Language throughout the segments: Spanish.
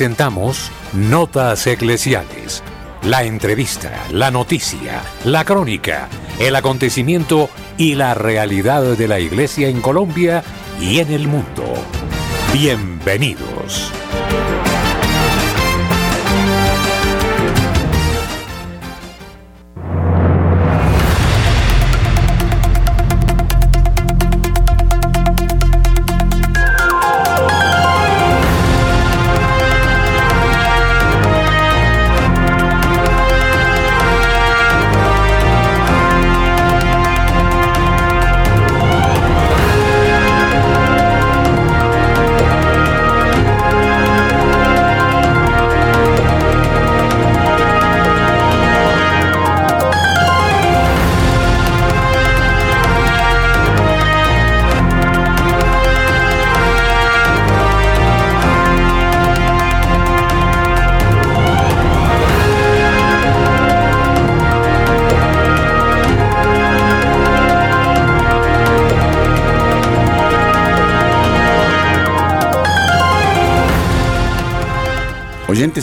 Presentamos Notas Eclesiales. La entrevista, la noticia, la crónica, el acontecimiento y la realidad de la Iglesia en Colombia y en el mundo. Bienvenidos.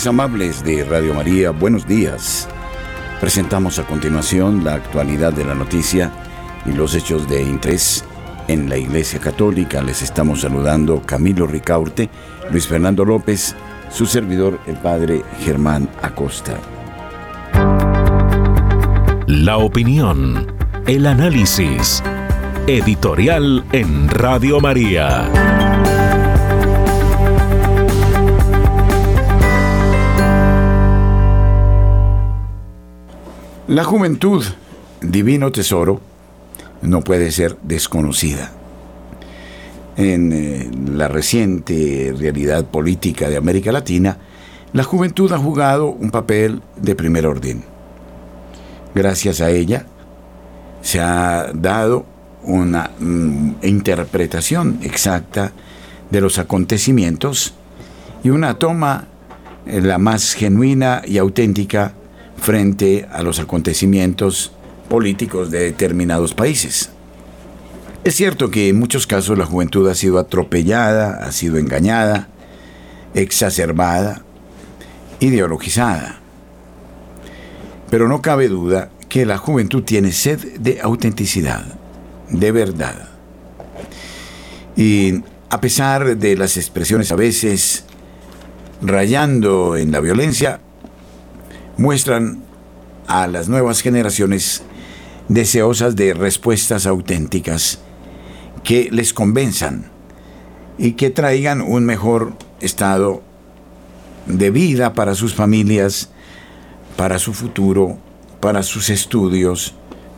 Amables de Radio María, buenos días. Presentamos a continuación la actualidad de la noticia y los hechos de interés en la Iglesia Católica. Les estamos saludando Camilo Ricaurte, Luis Fernando López, su servidor, el Padre Germán Acosta. La opinión, el análisis, editorial en Radio María. La juventud, divino tesoro, no puede ser desconocida. En eh, la reciente realidad política de América Latina, la juventud ha jugado un papel de primer orden. Gracias a ella se ha dado una mm, interpretación exacta de los acontecimientos y una toma eh, la más genuina y auténtica frente a los acontecimientos políticos de determinados países. Es cierto que en muchos casos la juventud ha sido atropellada, ha sido engañada, exacerbada, ideologizada. Pero no cabe duda que la juventud tiene sed de autenticidad, de verdad. Y a pesar de las expresiones a veces rayando en la violencia, muestran a las nuevas generaciones deseosas de respuestas auténticas que les convenzan y que traigan un mejor estado de vida para sus familias, para su futuro, para sus estudios,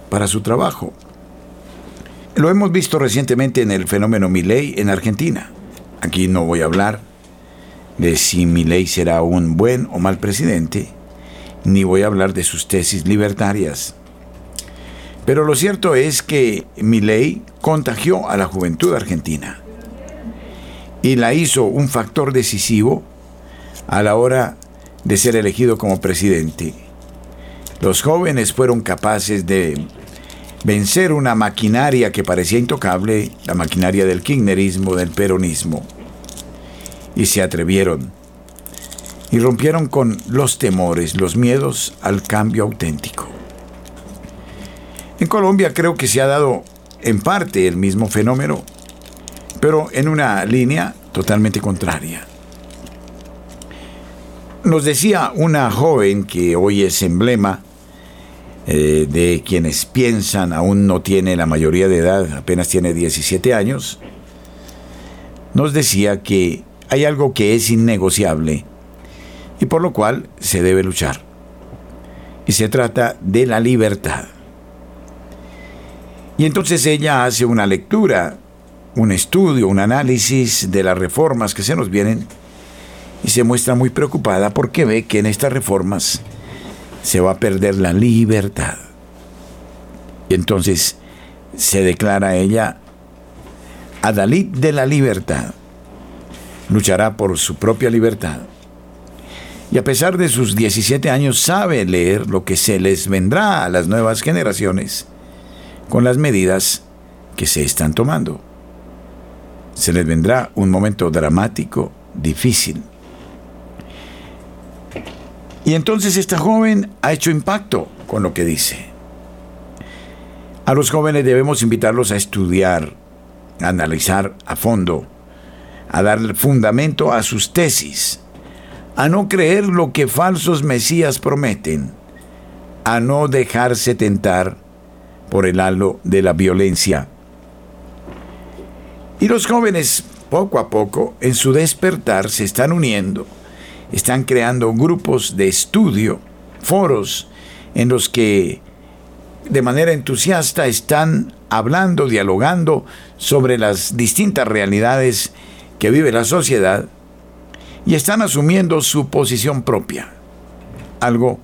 para su trabajo. Lo hemos visto recientemente en el fenómeno Milei en Argentina. Aquí no voy a hablar de si Milei será un buen o mal presidente, ni voy a hablar de sus tesis libertarias. Pero lo cierto es que mi ley contagió a la juventud argentina y la hizo un factor decisivo a la hora de ser elegido como presidente. Los jóvenes fueron capaces de vencer una maquinaria que parecía intocable, la maquinaria del kirchnerismo, del peronismo, y se atrevieron y rompieron con los temores, los miedos al cambio auténtico. En Colombia creo que se ha dado en parte el mismo fenómeno, pero en una línea totalmente contraria. Nos decía una joven que hoy es emblema eh, de quienes piensan aún no tiene la mayoría de edad, apenas tiene 17 años, nos decía que hay algo que es innegociable y por lo cual se debe luchar. Y se trata de la libertad. Y entonces ella hace una lectura, un estudio, un análisis de las reformas que se nos vienen y se muestra muy preocupada porque ve que en estas reformas se va a perder la libertad. Y entonces se declara ella Adalid de la libertad. Luchará por su propia libertad y a pesar de sus 17 años sabe leer lo que se les vendrá a las nuevas generaciones con las medidas que se están tomando. Se les vendrá un momento dramático, difícil. Y entonces esta joven ha hecho impacto con lo que dice. A los jóvenes debemos invitarlos a estudiar, a analizar a fondo, a dar fundamento a sus tesis, a no creer lo que falsos mesías prometen, a no dejarse tentar por el halo de la violencia. Y los jóvenes, poco a poco, en su despertar, se están uniendo están creando grupos de estudio, foros en los que de manera entusiasta están hablando, dialogando sobre las distintas realidades que vive la sociedad y están asumiendo su posición propia. Algo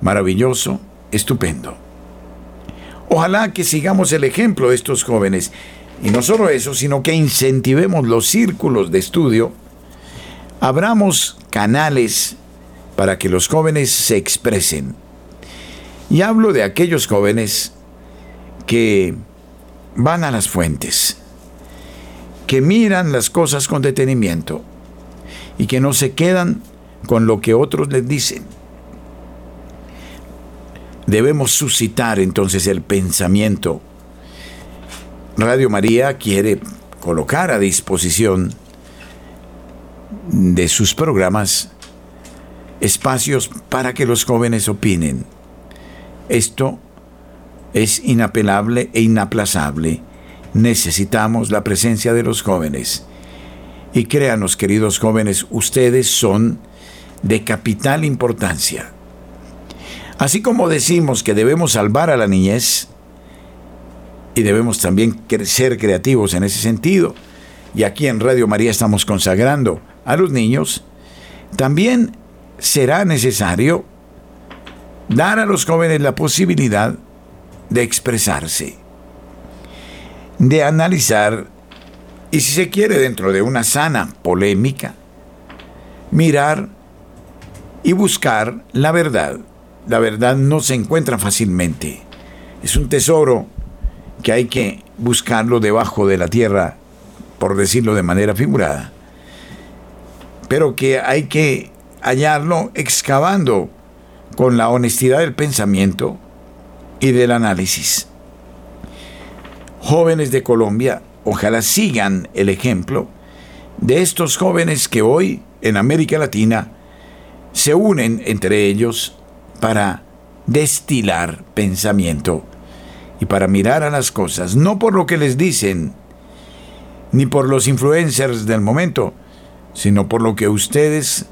maravilloso, estupendo. Ojalá que sigamos el ejemplo de estos jóvenes y no solo eso, sino que incentivemos los círculos de estudio abramos canales para que los jóvenes se expresen. Y hablo de aquellos jóvenes que van a las fuentes, que miran las cosas con detenimiento y que no se quedan con lo que otros les dicen. Debemos suscitar entonces el pensamiento. Radio María quiere colocar a disposición de sus programas espacios para que los jóvenes opinen. Esto es inapelable e inaplazable. Necesitamos la presencia de los jóvenes. Y créanos, queridos jóvenes, ustedes son de capital importancia. Así como decimos que debemos salvar a la niñez, y debemos también ser creativos en ese sentido, y aquí en Radio María estamos consagrando a los niños, también será necesario dar a los jóvenes la posibilidad de expresarse, de analizar y si se quiere dentro de una sana polémica, mirar y buscar la verdad. La verdad no se encuentra fácilmente. Es un tesoro que hay que buscarlo debajo de la tierra, por decirlo de manera figurada pero que hay que hallarlo excavando con la honestidad del pensamiento y del análisis. Jóvenes de Colombia, ojalá sigan el ejemplo de estos jóvenes que hoy en América Latina se unen entre ellos para destilar pensamiento y para mirar a las cosas, no por lo que les dicen, ni por los influencers del momento, sino por lo que ustedes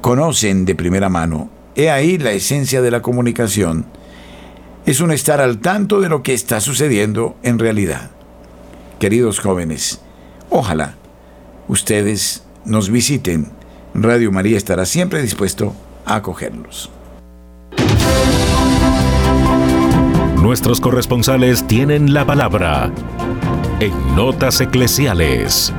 conocen de primera mano. He ahí la esencia de la comunicación. Es un estar al tanto de lo que está sucediendo en realidad. Queridos jóvenes, ojalá ustedes nos visiten. Radio María estará siempre dispuesto a acogerlos. Nuestros corresponsales tienen la palabra en Notas Eclesiales.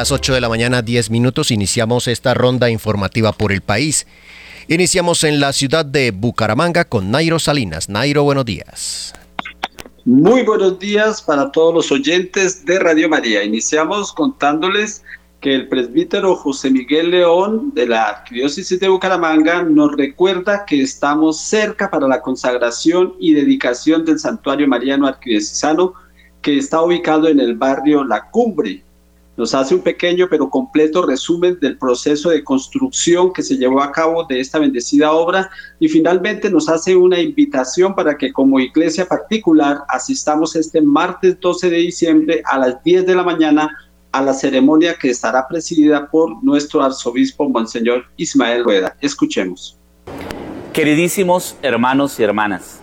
las 8 de la mañana, 10 minutos, iniciamos esta ronda informativa por el país. Iniciamos en la ciudad de Bucaramanga con Nairo Salinas. Nairo, buenos días. Muy buenos días para todos los oyentes de Radio María. Iniciamos contándoles que el presbítero José Miguel León de la Arquidiócesis de Bucaramanga nos recuerda que estamos cerca para la consagración y dedicación del Santuario Mariano Arquidiocesano que está ubicado en el barrio La Cumbre, nos hace un pequeño pero completo resumen del proceso de construcción que se llevó a cabo de esta bendecida obra y finalmente nos hace una invitación para que como iglesia particular asistamos este martes 12 de diciembre a las 10 de la mañana a la ceremonia que estará presidida por nuestro arzobispo Monseñor Ismael Rueda. Escuchemos. Queridísimos hermanos y hermanas,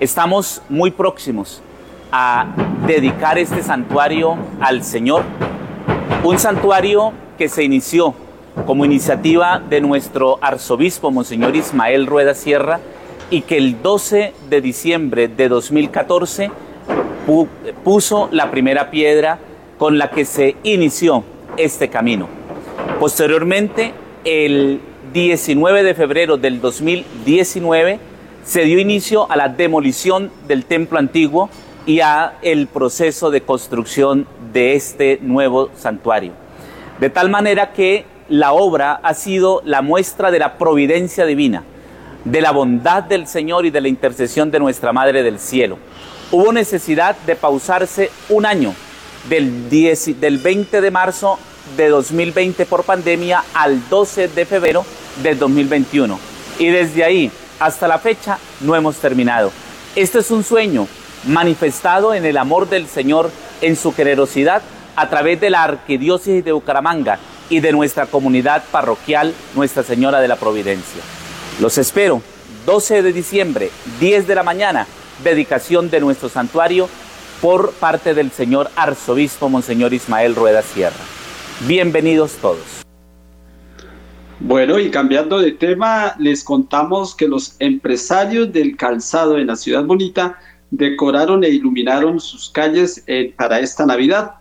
estamos muy próximos a dedicar este santuario al Señor un santuario que se inició como iniciativa de nuestro arzobispo, Monseñor Ismael Rueda Sierra, y que el 12 de diciembre de 2014 puso la primera piedra con la que se inició este camino. Posteriormente, el 19 de febrero del 2019, se dio inicio a la demolición del templo antiguo y a el proceso de construcción de este nuevo santuario. De tal manera que la obra ha sido la muestra de la providencia divina, de la bondad del Señor y de la intercesión de nuestra Madre del Cielo. Hubo necesidad de pausarse un año, del, del 20 de marzo de 2020 por pandemia al 12 de febrero de 2021. Y desde ahí hasta la fecha no hemos terminado. Este es un sueño manifestado en el amor del Señor, en su generosidad a través de la Arquidiócesis de Bucaramanga y de nuestra comunidad parroquial Nuestra Señora de la Providencia. Los espero 12 de diciembre, 10 de la mañana, dedicación de nuestro santuario por parte del señor arzobispo Monseñor Ismael Rueda Sierra. Bienvenidos todos. Bueno, y cambiando de tema, les contamos que los empresarios del calzado en la ciudad bonita decoraron e iluminaron sus calles eh, para esta Navidad.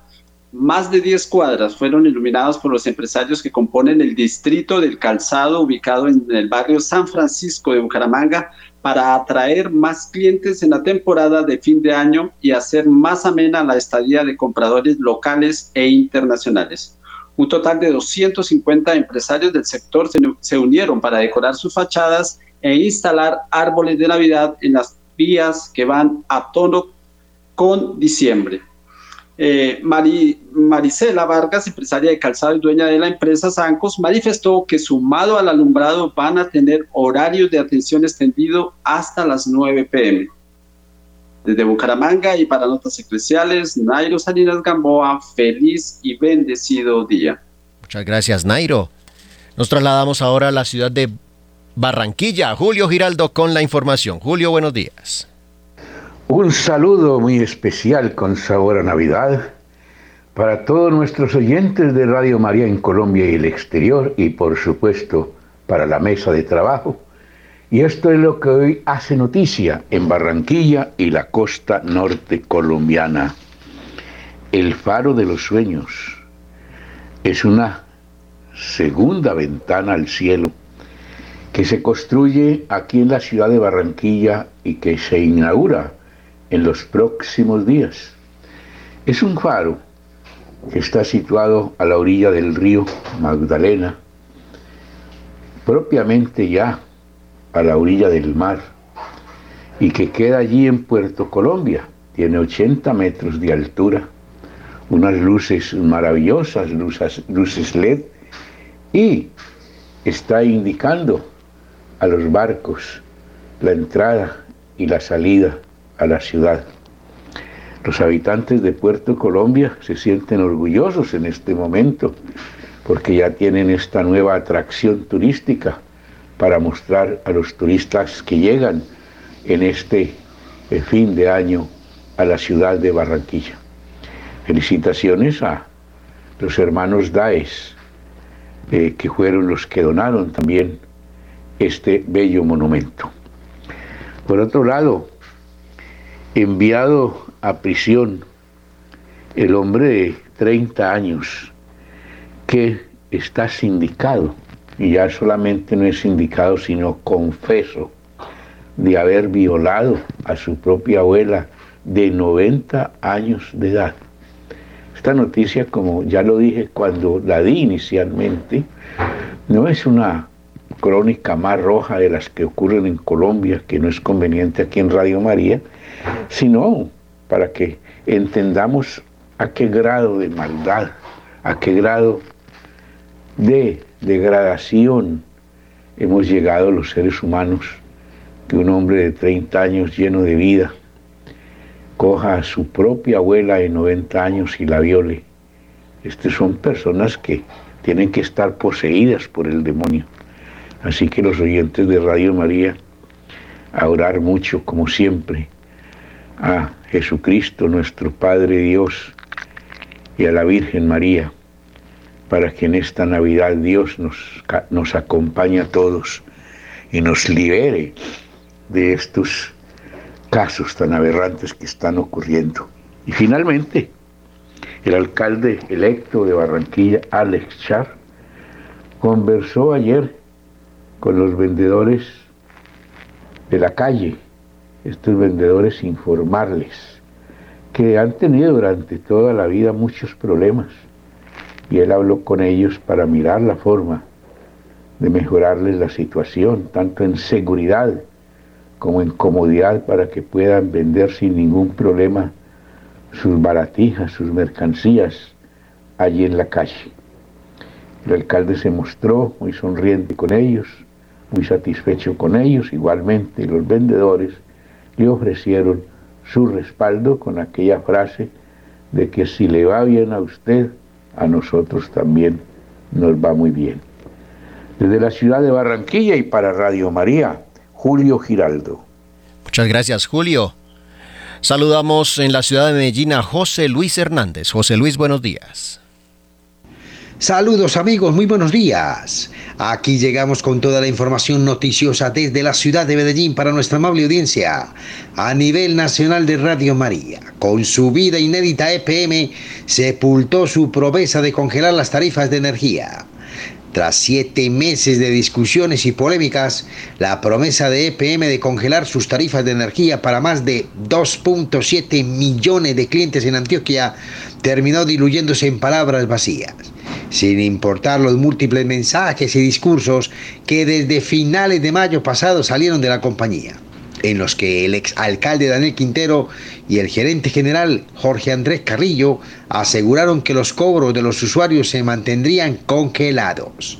Más de 10 cuadras fueron iluminadas por los empresarios que componen el distrito del calzado ubicado en el barrio San Francisco de Bucaramanga para atraer más clientes en la temporada de fin de año y hacer más amena la estadía de compradores locales e internacionales. Un total de 250 empresarios del sector se, unieron para decorar sus fachadas e instalar árboles de Navidad en las vías que van a tono con diciembre. Eh, Marisela Vargas, empresaria de calzado y dueña de la empresa Sancos, manifestó que sumado al alumbrado van a tener horarios de atención extendido hasta las 9 pm. Desde Bucaramanga y para Notas Eclesiales, Nairo Salinas Gamboa, feliz y bendecido día. Muchas gracias, Nairo. Nos trasladamos ahora a la ciudad de Barranquilla. Julio Giraldo con la información. Julio, buenos días. Un saludo muy especial con sabor a Navidad para todos nuestros oyentes de Radio María en Colombia y el exterior y por supuesto para la mesa de trabajo. Y esto es lo que hoy hace noticia en Barranquilla y la costa norte colombiana. El faro de los sueños es una segunda ventana al cielo que se construye aquí en la ciudad de Barranquilla y que se inaugura en los próximos días. Es un faro que está situado a la orilla del río Magdalena, propiamente ya a la orilla del mar, y que queda allí en Puerto Colombia. Tiene 80 metros de altura, unas luces maravillosas, luces, luces LED, y está indicando a los barcos la entrada y la salida a la ciudad. Los habitantes de Puerto Colombia se sienten orgullosos en este momento porque ya tienen esta nueva atracción turística para mostrar a los turistas que llegan en este eh, fin de año a la ciudad de Barranquilla. Felicitaciones a los hermanos Daes, eh, que fueron los que donaron también este bello monumento. Por otro lado, enviado a prisión el hombre de 30 años que está sindicado, y ya solamente no es sindicado, sino confeso de haber violado a su propia abuela de 90 años de edad. Esta noticia, como ya lo dije cuando la di inicialmente, no es una crónica más roja de las que ocurren en Colombia, que no es conveniente aquí en Radio María, sino para que entendamos a qué grado de maldad, a qué grado de degradación hemos llegado los seres humanos, que un hombre de 30 años lleno de vida coja a su propia abuela de 90 años y la viole. Estas son personas que tienen que estar poseídas por el demonio. Así que los oyentes de Radio María, a orar mucho como siempre, a Jesucristo nuestro Padre Dios y a la Virgen María, para que en esta Navidad Dios nos, nos acompañe a todos y nos libere de estos casos tan aberrantes que están ocurriendo. Y finalmente, el alcalde electo de Barranquilla, Alex Char, conversó ayer con los vendedores de la calle, estos vendedores informarles que han tenido durante toda la vida muchos problemas. Y él habló con ellos para mirar la forma de mejorarles la situación, tanto en seguridad como en comodidad, para que puedan vender sin ningún problema sus baratijas, sus mercancías allí en la calle. El alcalde se mostró muy sonriente con ellos, muy satisfecho con ellos, igualmente los vendedores le ofrecieron su respaldo con aquella frase de que si le va bien a usted, a nosotros también nos va muy bien. Desde la ciudad de Barranquilla y para Radio María, Julio Giraldo. Muchas gracias, Julio. Saludamos en la ciudad de Medellín a José Luis Hernández. José Luis, buenos días. Saludos amigos, muy buenos días. Aquí llegamos con toda la información noticiosa desde la ciudad de Medellín para nuestra amable audiencia a nivel nacional de Radio María. Con su vida inédita EPM sepultó su promesa de congelar las tarifas de energía. Tras siete meses de discusiones y polémicas, la promesa de EPM de congelar sus tarifas de energía para más de 2.7 millones de clientes en Antioquia terminó diluyéndose en palabras vacías, sin importar los múltiples mensajes y discursos que desde finales de mayo pasado salieron de la compañía en los que el exalcalde Daniel Quintero y el gerente general Jorge Andrés Carrillo aseguraron que los cobros de los usuarios se mantendrían congelados.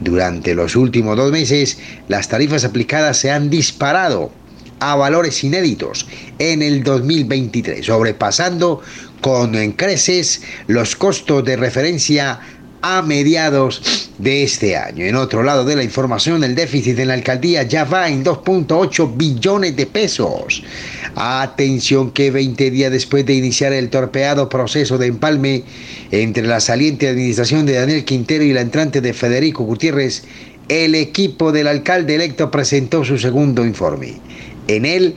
Durante los últimos dos meses, las tarifas aplicadas se han disparado a valores inéditos en el 2023, sobrepasando con creces los costos de referencia a mediados de este año. En otro lado de la información, el déficit en la alcaldía ya va en 2.8 billones de pesos. Atención que 20 días después de iniciar el torpeado proceso de empalme entre la saliente administración de Daniel Quintero y la entrante de Federico Gutiérrez, el equipo del alcalde electo presentó su segundo informe. En él,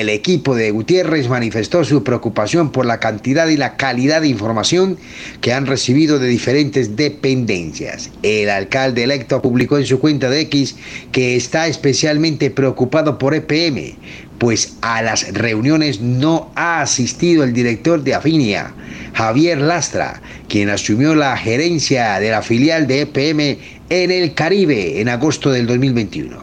el equipo de Gutiérrez manifestó su preocupación por la cantidad y la calidad de información que han recibido de diferentes dependencias. El alcalde electo publicó en su cuenta de X que está especialmente preocupado por EPM, pues a las reuniones no ha asistido el director de Afinia, Javier Lastra, quien asumió la gerencia de la filial de EPM en el Caribe en agosto del 2021.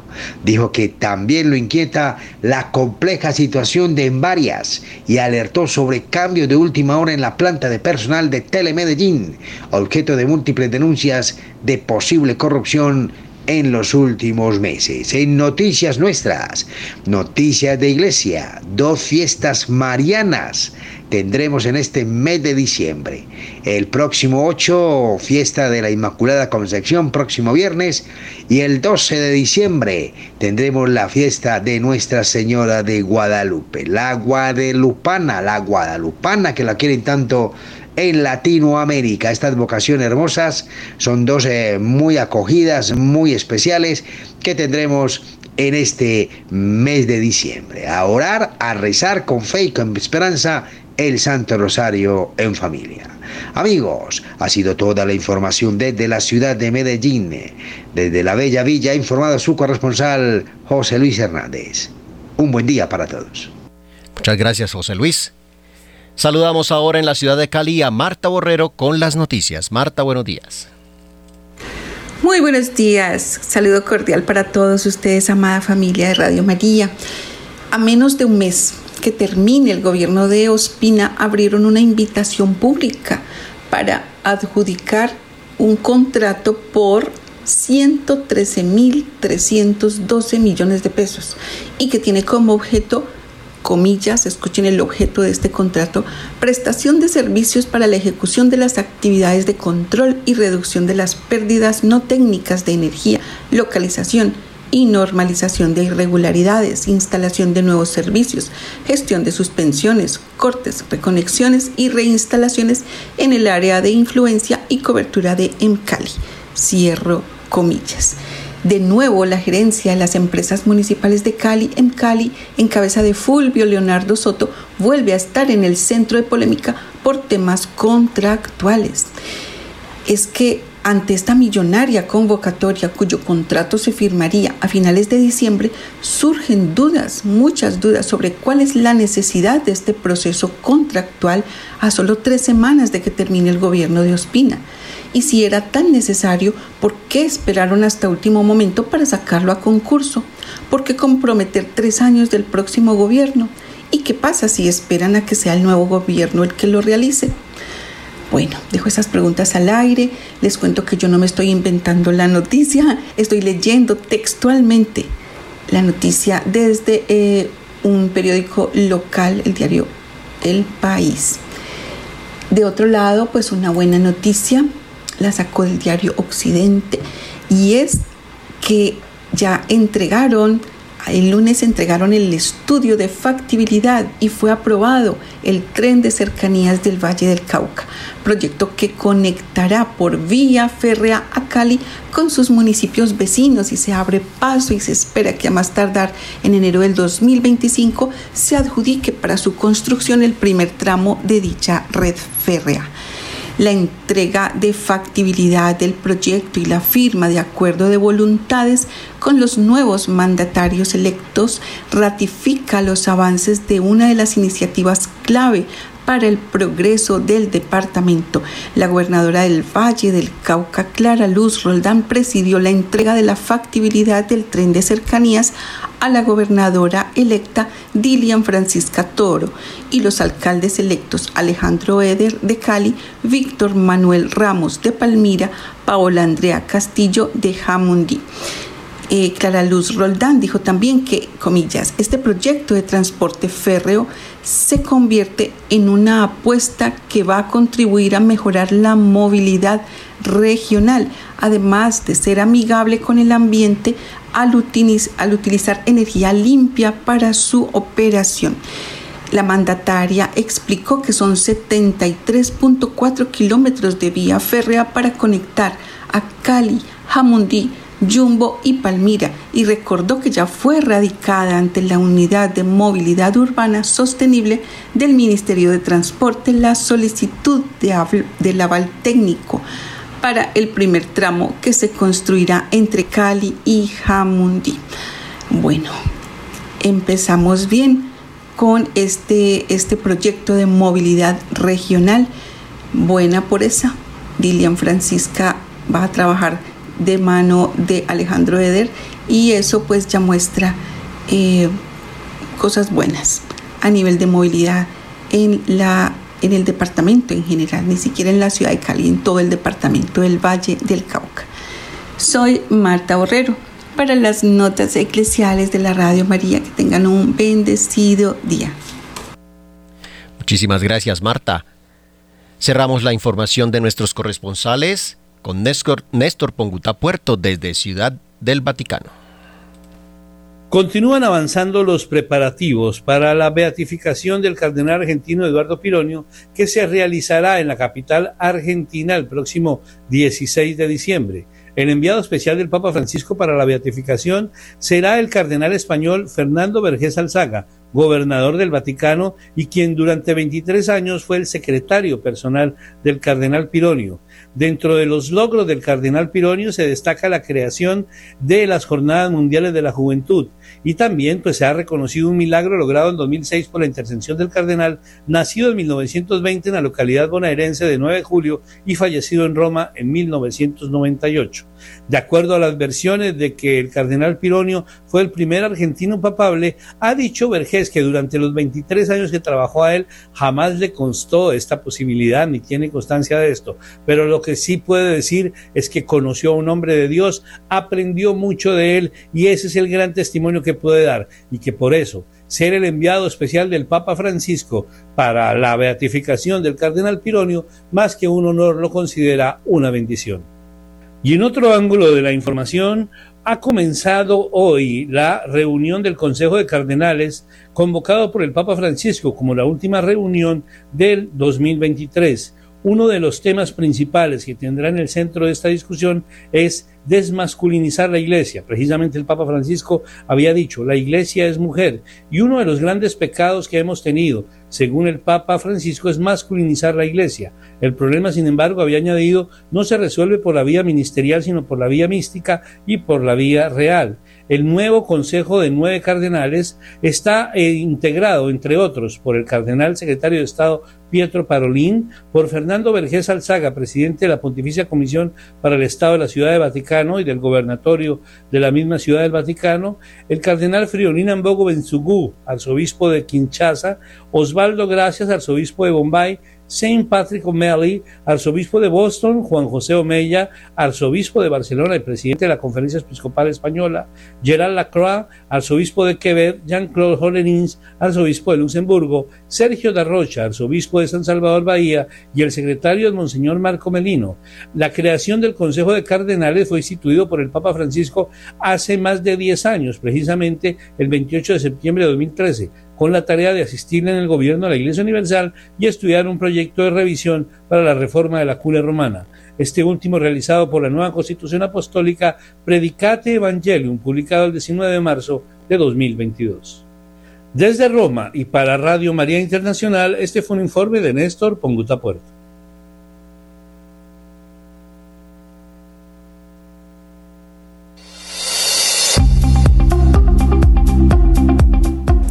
Dijo que también lo inquieta la compleja situación de Envarias y alertó sobre cambios de última hora en la planta de personal de Telemedellín, objeto de múltiples denuncias de posible corrupción en los últimos meses. En noticias nuestras, noticias de iglesia, dos fiestas marianas tendremos en este mes de diciembre. El próximo 8, fiesta de la Inmaculada Concepción, próximo viernes. Y el 12 de diciembre tendremos la fiesta de Nuestra Señora de Guadalupe. La Guadalupana, la Guadalupana que la quieren tanto en Latinoamérica. Estas vocaciones hermosas son dos eh, muy acogidas, muy especiales que tendremos en este mes de diciembre. A orar, a rezar con fe y con esperanza el Santo Rosario en familia. Amigos, ha sido toda la información desde la ciudad de Medellín. Desde la Bella Villa ha informado su corresponsal José Luis Hernández. Un buen día para todos. Muchas gracias, José Luis. Saludamos ahora en la ciudad de Cali a Marta Borrero con las noticias. Marta, buenos días. Muy buenos días. Saludo cordial para todos ustedes, amada familia de Radio María. A menos de un mes que termine el gobierno de Ospina, abrieron una invitación pública para adjudicar un contrato por 113.312 millones de pesos y que tiene como objeto comillas, escuchen el objeto de este contrato, prestación de servicios para la ejecución de las actividades de control y reducción de las pérdidas no técnicas de energía, localización y normalización de irregularidades, instalación de nuevos servicios, gestión de suspensiones, cortes, reconexiones y reinstalaciones en el área de influencia y cobertura de EMCALI. Cierro comillas. De nuevo, la gerencia de las empresas municipales de Cali, en Cali, en cabeza de Fulvio Leonardo Soto, vuelve a estar en el centro de polémica por temas contractuales. Es que ante esta millonaria convocatoria cuyo contrato se firmaría a finales de diciembre, surgen dudas, muchas dudas sobre cuál es la necesidad de este proceso contractual a solo tres semanas de que termine el gobierno de Ospina. Y si era tan necesario, ¿por qué esperaron hasta último momento para sacarlo a concurso? ¿Por qué comprometer tres años del próximo gobierno? ¿Y qué pasa si esperan a que sea el nuevo gobierno el que lo realice? Bueno, dejo esas preguntas al aire. Les cuento que yo no me estoy inventando la noticia, estoy leyendo textualmente la noticia desde eh, un periódico local, el diario El País. De otro lado, pues una buena noticia la sacó del diario Occidente y es que ya entregaron el lunes entregaron el estudio de factibilidad y fue aprobado el tren de cercanías del Valle del Cauca, proyecto que conectará por vía férrea a Cali con sus municipios vecinos y se abre paso y se espera que a más tardar en enero del 2025 se adjudique para su construcción el primer tramo de dicha red férrea la entrega de factibilidad del proyecto y la firma de acuerdo de voluntades con los nuevos mandatarios electos ratifica los avances de una de las iniciativas clave para el progreso del departamento. La gobernadora del Valle del Cauca, Clara Luz Roldán, presidió la entrega de la factibilidad del tren de cercanías a la gobernadora electa Dilian Francisca Toro y los alcaldes electos Alejandro Eder de Cali, Víctor Manuel Ramos de Palmira, Paola Andrea Castillo de Jamundí. Clara Luz Roldán dijo también que, comillas, este proyecto de transporte férreo se convierte en una apuesta que va a contribuir a mejorar la movilidad regional, además de ser amigable con el ambiente al, al utilizar energía limpia para su operación. La mandataria explicó que son 73.4 kilómetros de vía férrea para conectar a Cali, Jamundí, Jumbo y Palmira y recordó que ya fue radicada ante la Unidad de Movilidad Urbana Sostenible del Ministerio de Transporte la solicitud de del aval técnico para el primer tramo que se construirá entre Cali y Jamundí. Bueno, empezamos bien con este, este proyecto de movilidad regional. Buena por esa. Dilian Francisca va a trabajar de mano de Alejandro Eder y eso pues ya muestra eh, cosas buenas a nivel de movilidad en, la, en el departamento en general, ni siquiera en la ciudad de Cali, en todo el departamento del Valle del Cauca. Soy Marta Borrero para las notas eclesiales de la Radio María. Que tengan un bendecido día. Muchísimas gracias, Marta. Cerramos la información de nuestros corresponsales con Néstor, Néstor Puerto desde Ciudad del Vaticano. Continúan avanzando los preparativos para la beatificación del cardenal argentino Eduardo Pironio, que se realizará en la capital argentina el próximo 16 de diciembre. El enviado especial del Papa Francisco para la beatificación será el cardenal español Fernando Vergés Alzaga, gobernador del Vaticano y quien durante 23 años fue el secretario personal del cardenal Pironio. Dentro de los logros del cardenal Pironio se destaca la creación de las Jornadas Mundiales de la Juventud y también pues se ha reconocido un milagro logrado en 2006 por la intercesión del cardenal, nacido en 1920 en la localidad bonaerense de 9 de julio y fallecido en Roma en 1998. De acuerdo a las versiones de que el cardenal Pironio fue el primer argentino papable, ha dicho Vergés que durante los 23 años que trabajó a él jamás le constó esta posibilidad ni tiene constancia de esto, pero lo que sí puede decir es que conoció a un hombre de Dios, aprendió mucho de él y ese es el gran testimonio que puede dar y que por eso ser el enviado especial del Papa Francisco para la beatificación del cardenal Pironio, más que un honor, lo considera una bendición. Y en otro ángulo de la información, ha comenzado hoy la reunión del Consejo de Cardenales convocado por el Papa Francisco como la última reunión del 2023 uno de los temas principales que tendrá en el centro de esta discusión es desmasculinizar la iglesia. Precisamente el Papa Francisco había dicho, la iglesia es mujer y uno de los grandes pecados que hemos tenido, según el Papa Francisco, es masculinizar la iglesia. El problema, sin embargo, había añadido, no se resuelve por la vía ministerial, sino por la vía mística y por la vía real el nuevo Consejo de Nueve Cardenales está eh, integrado, entre otros, por el Cardenal Secretario de Estado Pietro Parolín, por Fernando Vergés Alzaga, presidente de la Pontificia Comisión para el Estado de la Ciudad de Vaticano y del Gobernatorio de la misma Ciudad del Vaticano, el Cardenal Friolín Ambogo Benzugú, arzobispo de Kinshasa, Osvaldo Gracias, arzobispo de Bombay, Saint Patrick O'Malley, arzobispo de Boston, Juan José Omeya, arzobispo de Barcelona y presidente de la Conferencia Episcopal Española, Gerald Lacroix, arzobispo de Quebec, Jean-Claude Hollerins, arzobispo de Luxemburgo, Sergio Darrocha, arzobispo de San Salvador Bahía y el secretario el Monseñor Marco Melino. La creación del Consejo de Cardenales fue instituido por el Papa Francisco hace más de 10 años, precisamente el 28 de septiembre de 2013 con la tarea de asistir en el gobierno a la Iglesia Universal y estudiar un proyecto de revisión para la reforma de la curia romana. Este último realizado por la nueva Constitución Apostólica Predicate Evangelium, publicado el 19 de marzo de 2022. Desde Roma y para Radio María Internacional, este fue un informe de Néstor Ponguta Puerto.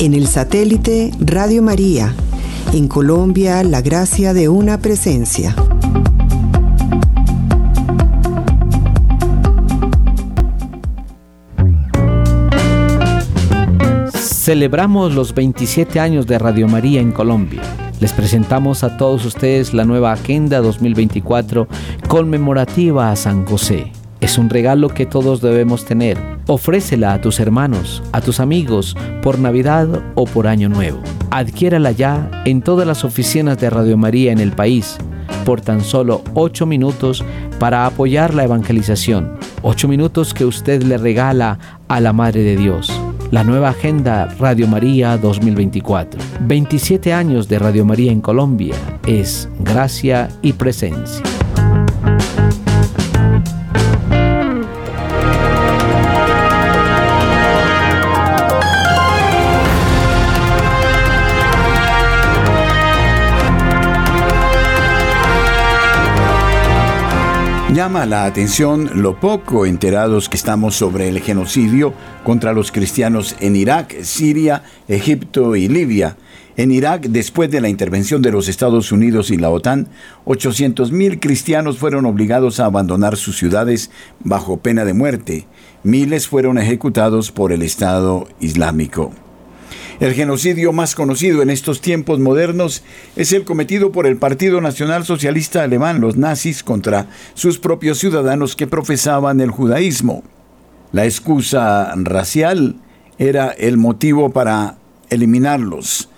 En el satélite Radio María, en Colombia, la gracia de una presencia. Celebramos los 27 años de Radio María en Colombia. Les presentamos a todos ustedes la nueva Agenda 2024 conmemorativa a San José. Es un regalo que todos debemos tener. Ofrécela a tus hermanos, a tus amigos, por Navidad o por Año Nuevo. Adquiérala ya en todas las oficinas de Radio María en el país por tan solo 8 minutos para apoyar la evangelización. 8 minutos que usted le regala a la Madre de Dios. La nueva Agenda Radio María 2024. 27 años de Radio María en Colombia es gracia y presencia. Llama la atención lo poco enterados que estamos sobre el genocidio contra los cristianos en Irak, Siria, Egipto y Libia. En Irak, después de la intervención de los Estados Unidos y la OTAN, 800.000 cristianos fueron obligados a abandonar sus ciudades bajo pena de muerte. Miles fueron ejecutados por el Estado Islámico. El genocidio más conocido en estos tiempos modernos es el cometido por el Partido Nacional Socialista Alemán, los nazis, contra sus propios ciudadanos que profesaban el judaísmo. La excusa racial era el motivo para eliminarlos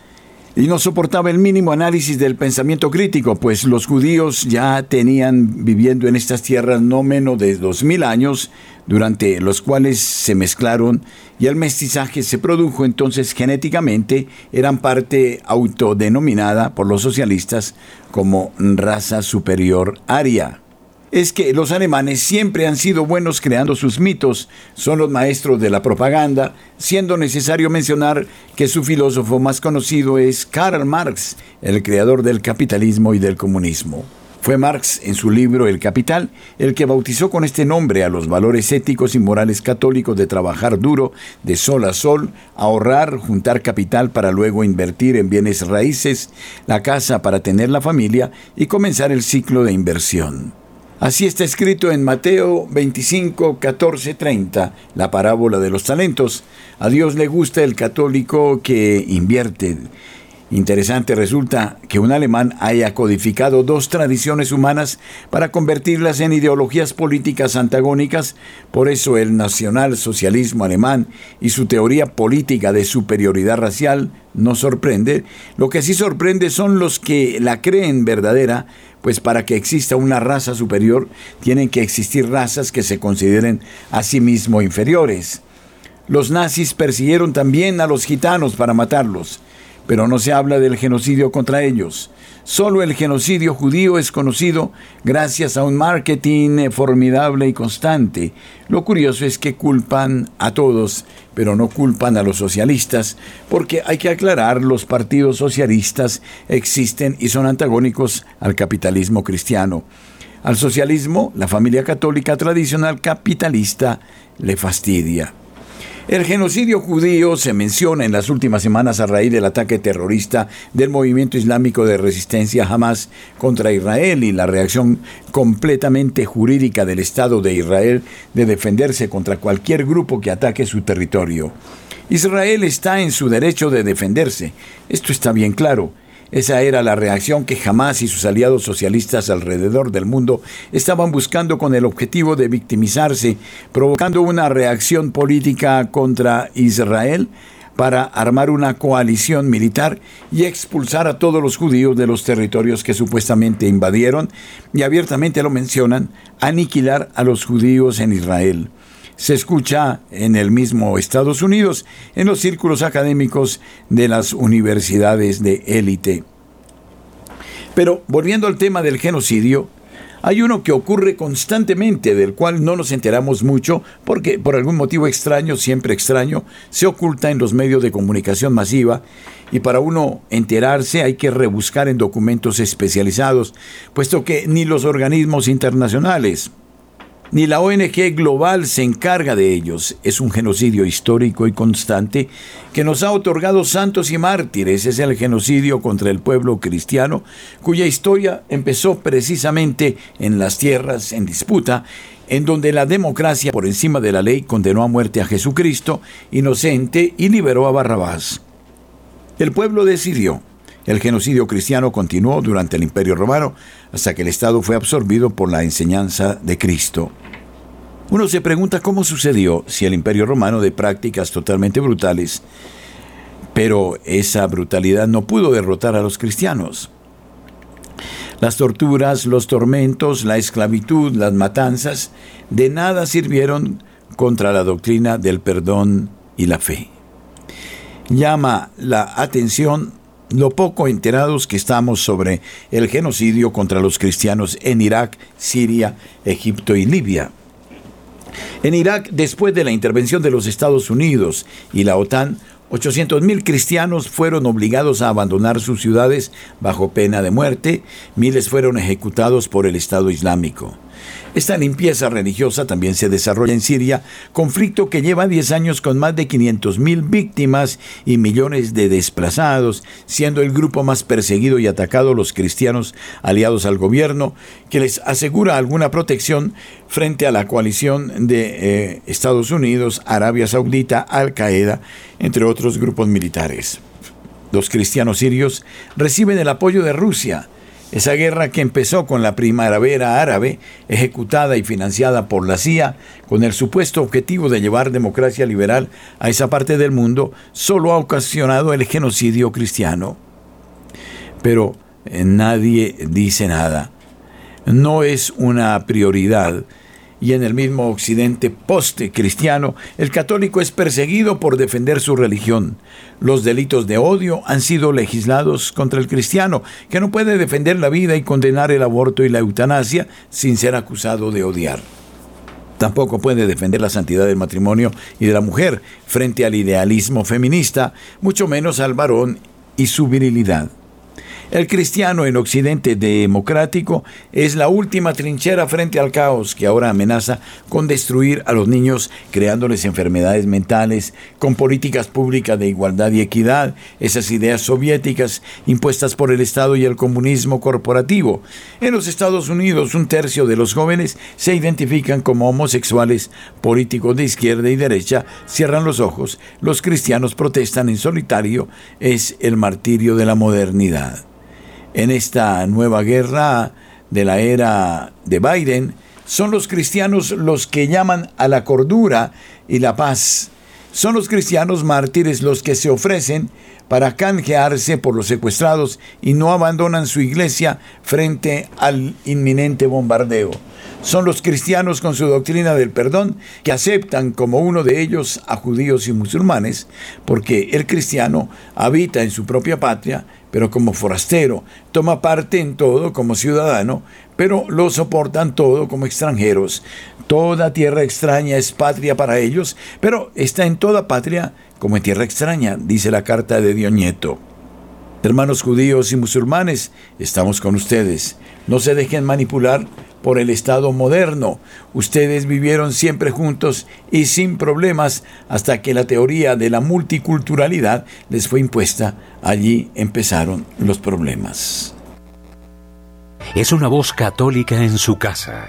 y no soportaba el mínimo análisis del pensamiento crítico, pues los judíos ya tenían viviendo en estas tierras no menos de dos mil años, durante los cuales se mezclaron y el mestizaje se produjo. Entonces genéticamente, eran parte autodenominada por los socialistas como raza superior aria es que los alemanes siempre han sido buenos creando sus mitos, son los maestros de la propaganda, siendo necesario mencionar que su filósofo más conocido es Karl Marx, el creador del capitalismo y del comunismo. Fue Marx en su libro El Capital el que bautizó con este nombre a los valores éticos y morales católicos de trabajar duro, de sol a sol, ahorrar, juntar capital para luego invertir en bienes raíces, la casa para tener la familia y comenzar el ciclo de inversión. Así está escrito en Mateo 25, 14, 30, la parábola de los talentos. A Dios le gusta el católico que invierte. Interesante resulta que un alemán haya codificado dos tradiciones humanas para convertirlas en ideologías políticas antagónicas, por eso el nacionalsocialismo alemán y su teoría política de superioridad racial no sorprende, lo que sí sorprende son los que la creen verdadera, pues para que exista una raza superior tienen que existir razas que se consideren a sí mismo inferiores. Los nazis persiguieron también a los gitanos para matarlos, pero no se habla del genocidio contra ellos. Solo el genocidio judío es conocido gracias a un marketing formidable y constante. Lo curioso es que culpan a todos, pero no culpan a los socialistas, porque hay que aclarar, los partidos socialistas existen y son antagónicos al capitalismo cristiano. Al socialismo, la familia católica tradicional capitalista le fastidia. El genocidio judío se menciona en las últimas semanas a raíz del ataque terrorista del movimiento islámico de resistencia Hamas contra Israel y la reacción completamente jurídica del Estado de Israel de defenderse contra cualquier grupo que ataque su territorio. Israel está en su derecho de defenderse, esto está bien claro, esa era la reacción que Hamas y sus aliados socialistas alrededor del mundo estaban buscando con el objetivo de victimizarse, provocando una reacción política contra Israel para armar una coalición militar y expulsar a todos los judíos de los territorios que supuestamente invadieron. Y abiertamente lo mencionan, aniquilar a los judíos en Israel se escucha en el mismo Estados Unidos, en los círculos académicos de las universidades de élite. Pero volviendo al tema del genocidio, hay uno que ocurre constantemente, del cual no nos enteramos mucho, porque por algún motivo extraño, siempre extraño, se oculta en los medios de comunicación masiva, y para uno enterarse hay que rebuscar en documentos especializados, puesto que ni los organismos internacionales, ni la ONG global se encarga de ellos. Es un genocidio histórico y constante que nos ha otorgado santos y mártires. Es el genocidio contra el pueblo cristiano, cuya historia empezó precisamente en las tierras en disputa, en donde la democracia por encima de la ley condenó a muerte a Jesucristo, inocente, y liberó a Barrabás. El pueblo decidió. El genocidio cristiano continuó durante el Imperio Romano hasta que el Estado fue absorbido por la enseñanza de Cristo. Uno se pregunta cómo sucedió si el imperio romano de prácticas totalmente brutales, pero esa brutalidad no pudo derrotar a los cristianos. Las torturas, los tormentos, la esclavitud, las matanzas, de nada sirvieron contra la doctrina del perdón y la fe. Llama la atención lo poco enterados que estamos sobre el genocidio contra los cristianos en Irak, Siria, Egipto y Libia. En Irak, después de la intervención de los Estados Unidos y la OTAN, 800.000 cristianos fueron obligados a abandonar sus ciudades bajo pena de muerte, miles fueron ejecutados por el Estado Islámico. Esta limpieza religiosa también se desarrolla en Siria, conflicto que lleva 10 años con más de 500.000 víctimas y millones de desplazados, siendo el grupo más perseguido y atacado los cristianos aliados al gobierno, que les asegura alguna protección frente a la coalición de eh, Estados Unidos, Arabia Saudita, Al Qaeda, entre otros grupos militares. Los cristianos sirios reciben el apoyo de Rusia, esa guerra que empezó con la primavera árabe, ejecutada y financiada por la CIA, con el supuesto objetivo de llevar democracia liberal a esa parte del mundo, solo ha ocasionado el genocidio cristiano. Pero eh, nadie dice nada. No es una prioridad y en el mismo occidente post-cristiano, el católico es perseguido por defender su religión. Los delitos de odio han sido legislados contra el cristiano, que no puede defender la vida y condenar el aborto y la eutanasia sin ser acusado de odiar. Tampoco puede defender la santidad del matrimonio y de la mujer frente al idealismo feminista, mucho menos al varón y su virilidad. El cristiano en Occidente democrático es la última trinchera frente al caos que ahora amenaza con destruir a los niños creándoles enfermedades mentales, con políticas públicas de igualdad y equidad, esas ideas soviéticas impuestas por el Estado y el comunismo corporativo. En los Estados Unidos un tercio de los jóvenes se identifican como homosexuales, políticos de izquierda y derecha cierran los ojos, los cristianos protestan en solitario, es el martirio de la modernidad en esta nueva guerra de la era de Biden, son los cristianos los que llaman a la cordura y la paz. Son los cristianos mártires los que se ofrecen para canjearse por los secuestrados y no abandonan su iglesia frente al inminente bombardeo. son los cristianos con su doctrina del perdón que aceptan como uno de ellos a judíos y musulmanes, porque el cristiano habita en su propia patria, pero como forastero, toma parte en todo como ciudadano, pero lo soportan todo como extranjeros. Toda tierra extraña es patria para ellos, pero está en toda patria como en tierra extraña, dice la carta de Dioñeto. Hermanos judíos y musulmanes, estamos con ustedes. No se dejen manipular por el Estado moderno. Ustedes vivieron siempre juntos y sin problemas hasta que la teoría de la multiculturalidad les fue impuesta. Allí empezaron los problemas. Es una voz católica en su casa.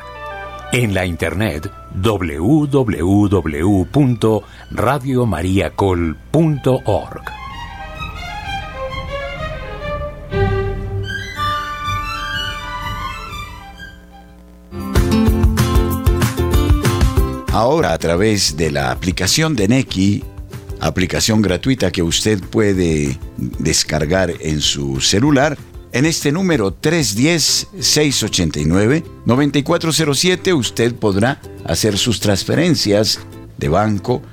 En la internet www.radiomariacol.org. Ahora a través de la aplicación de Neki, aplicación gratuita que usted puede descargar en su celular, en este número 310-689-9407 usted podrá hacer sus transferencias de banco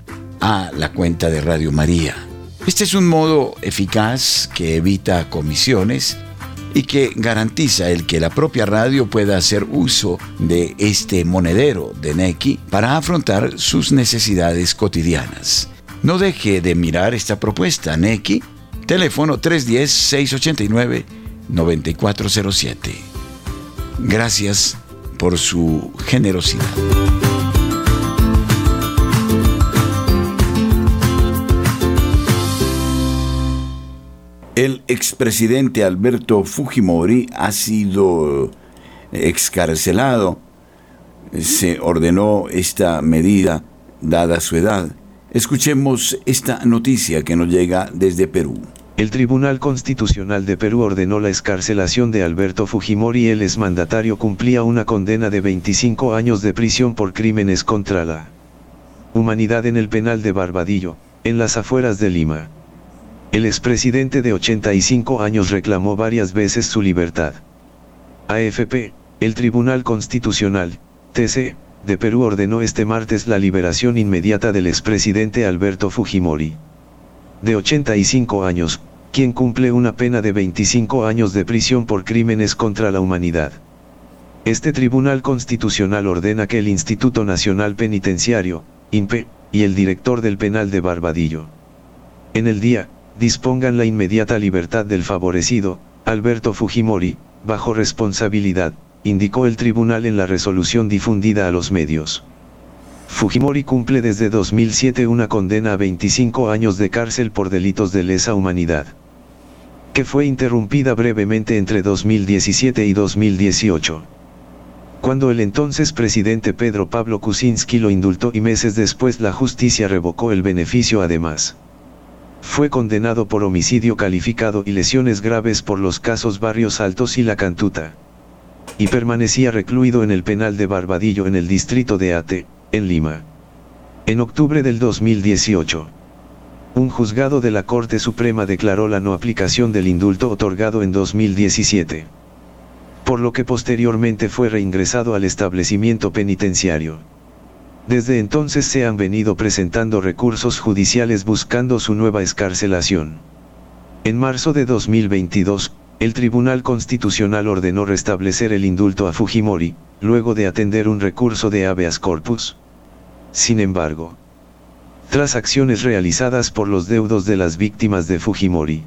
a la cuenta de Radio María. Este es un modo eficaz que evita comisiones y que garantiza el que la propia radio pueda hacer uso de este monedero de Neki para afrontar sus necesidades cotidianas. No deje de mirar esta propuesta, Neki, teléfono 310-689-9407. Gracias por su generosidad. El expresidente Alberto Fujimori ha sido excarcelado. Se ordenó esta medida dada su edad. Escuchemos esta noticia que nos llega desde Perú. El Tribunal Constitucional de Perú ordenó la escarcelación de Alberto Fujimori. El exmandatario cumplía una condena de 25 años de prisión por crímenes contra la humanidad en el penal de Barbadillo, en las afueras de Lima. El expresidente de 85 años reclamó varias veces su libertad. AFP, el Tribunal Constitucional, TC, de Perú ordenó este martes la liberación inmediata del expresidente Alberto Fujimori. De 85 años, quien cumple una pena de 25 años de prisión por crímenes contra la humanidad. Este Tribunal Constitucional ordena que el Instituto Nacional Penitenciario, INPE, y el director del penal de Barbadillo. En el día, dispongan la inmediata libertad del favorecido, Alberto Fujimori, bajo responsabilidad, indicó el tribunal en la resolución difundida a los medios. Fujimori cumple desde 2007 una condena a 25 años de cárcel por delitos de lesa humanidad, que fue interrumpida brevemente entre 2017 y 2018. Cuando el entonces presidente Pedro Pablo Kuczynski lo indultó y meses después la justicia revocó el beneficio además. Fue condenado por homicidio calificado y lesiones graves por los casos Barrios Altos y La Cantuta. Y permanecía recluido en el penal de Barbadillo en el distrito de Ate, en Lima. En octubre del 2018, un juzgado de la Corte Suprema declaró la no aplicación del indulto otorgado en 2017. Por lo que posteriormente fue reingresado al establecimiento penitenciario. Desde entonces se han venido presentando recursos judiciales buscando su nueva escarcelación. En marzo de 2022, el Tribunal Constitucional ordenó restablecer el indulto a Fujimori, luego de atender un recurso de habeas corpus. Sin embargo, tras acciones realizadas por los deudos de las víctimas de Fujimori,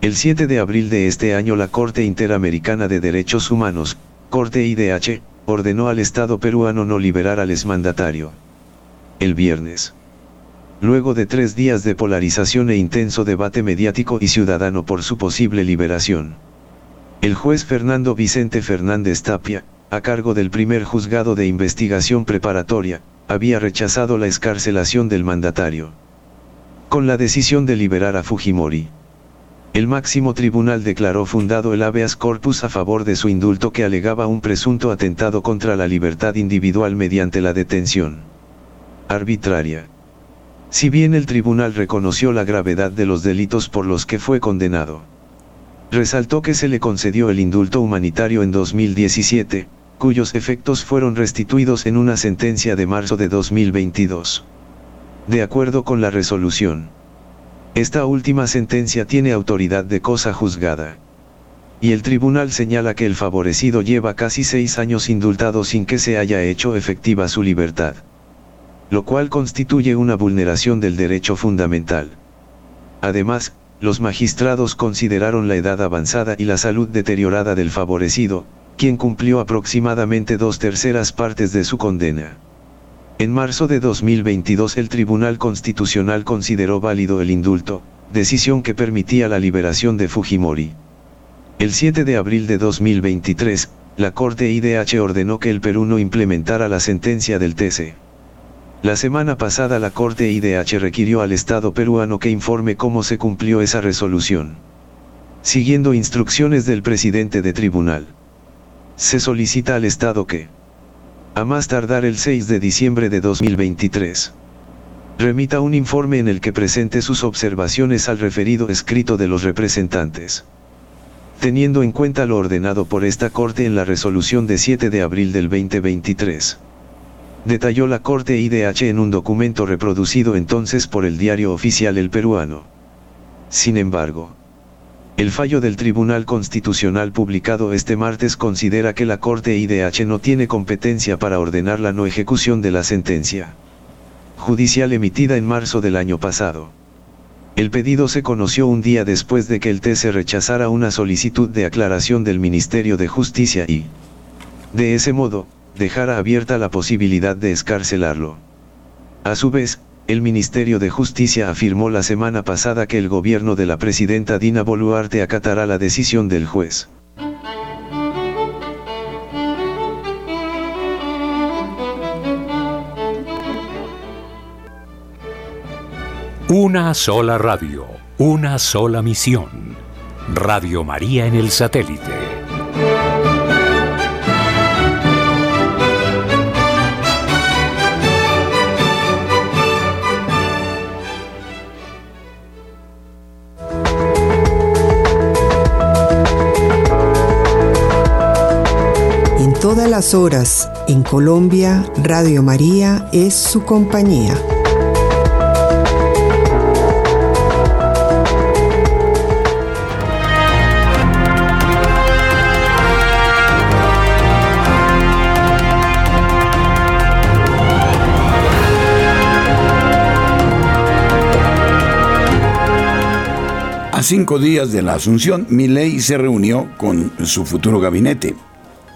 el 7 de abril de este año la Corte Interamericana de Derechos Humanos, Corte IDH, ordenó al Estado peruano no liberar al exmandatario. El viernes. Luego de tres días de polarización e intenso debate mediático y ciudadano por su posible liberación. El juez Fernando Vicente Fernández Tapia, a cargo del primer juzgado de investigación preparatoria, había rechazado la escarcelación del mandatario. Con la decisión de liberar a Fujimori. El máximo tribunal declaró fundado el habeas corpus a favor de su indulto que alegaba un presunto atentado contra la libertad individual mediante la detención arbitraria. Si bien el tribunal reconoció la gravedad de los delitos por los que fue condenado, resaltó que se le concedió el indulto humanitario en 2017, cuyos efectos fueron restituidos en una sentencia de marzo de 2022. De acuerdo con la resolución, esta última sentencia tiene autoridad de cosa juzgada. Y el tribunal señala que el favorecido lleva casi seis años indultado sin que se haya hecho efectiva su libertad. Lo cual constituye una vulneración del derecho fundamental. Además, los magistrados consideraron la edad avanzada y la salud deteriorada del favorecido, quien cumplió aproximadamente dos terceras partes de su condena. En marzo de 2022 el Tribunal Constitucional consideró válido el indulto, decisión que permitía la liberación de Fujimori. El 7 de abril de 2023, la Corte IDH ordenó que el Perú no implementara la sentencia del TC. La semana pasada la Corte IDH requirió al Estado peruano que informe cómo se cumplió esa resolución. Siguiendo instrucciones del presidente de tribunal. Se solicita al Estado que, a más tardar el 6 de diciembre de 2023, remita un informe en el que presente sus observaciones al referido escrito de los representantes. Teniendo en cuenta lo ordenado por esta Corte en la resolución de 7 de abril del 2023 detalló la Corte IDH en un documento reproducido entonces por el diario oficial El Peruano. Sin embargo, el fallo del Tribunal Constitucional publicado este martes considera que la Corte IDH no tiene competencia para ordenar la no ejecución de la sentencia judicial emitida en marzo del año pasado. El pedido se conoció un día después de que el TC rechazara una solicitud de aclaración del Ministerio de Justicia y, de ese modo, dejara abierta la posibilidad de escarcelarlo. A su vez, el Ministerio de Justicia afirmó la semana pasada que el gobierno de la presidenta Dina Boluarte acatará la decisión del juez. Una sola radio, una sola misión. Radio María en el satélite. Horas en Colombia, Radio María es su compañía. A cinco días de la asunción, Milei se reunió con su futuro gabinete.